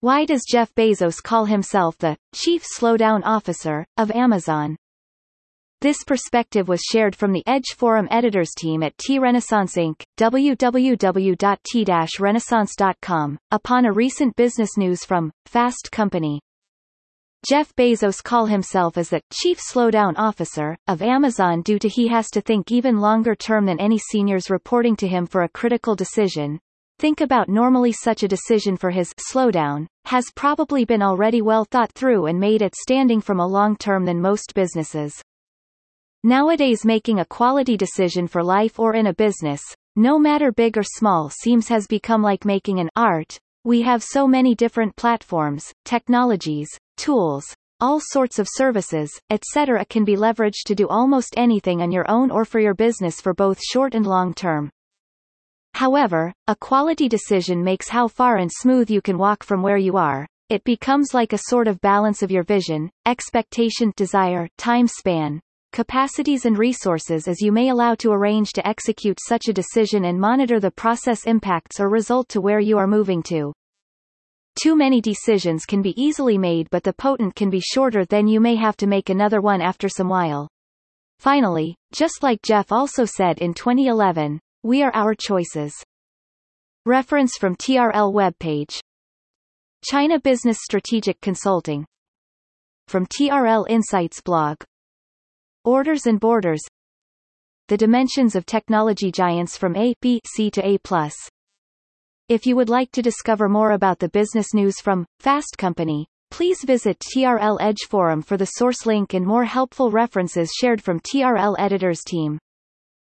Why does Jeff Bezos call himself the Chief Slowdown Officer of Amazon? This perspective was shared from the Edge Forum editors team at T-Renaissance Inc., www.t-renaissance.com, upon a recent business news from Fast Company. Jeff Bezos call himself as the chief slowdown officer of Amazon due to he has to think even longer term than any seniors reporting to him for a critical decision. Think about normally such a decision for his slowdown has probably been already well thought through and made at standing from a long term than most businesses. Nowadays making a quality decision for life or in a business, no matter big or small seems has become like making an art. We have so many different platforms, technologies, tools, all sorts of services, etc. can be leveraged to do almost anything on your own or for your business for both short and long term. However, a quality decision makes how far and smooth you can walk from where you are. It becomes like a sort of balance of your vision, expectation, desire, time span, capacities and resources as you may allow to arrange to execute such a decision and monitor the process impacts or result to where you are moving to. Too many decisions can be easily made but the potent can be shorter then you may have to make another one after some while. Finally, just like Jeff also said in 2011, we are our choices. Reference from TRL webpage. China Business Strategic Consulting. From TRL Insights blog. Orders and Borders The Dimensions of Technology Giants from A, B, C to A+. If you would like to discover more about the business news from Fast Company, please visit TRL Edge Forum for the source link and more helpful references shared from TRL Editors team.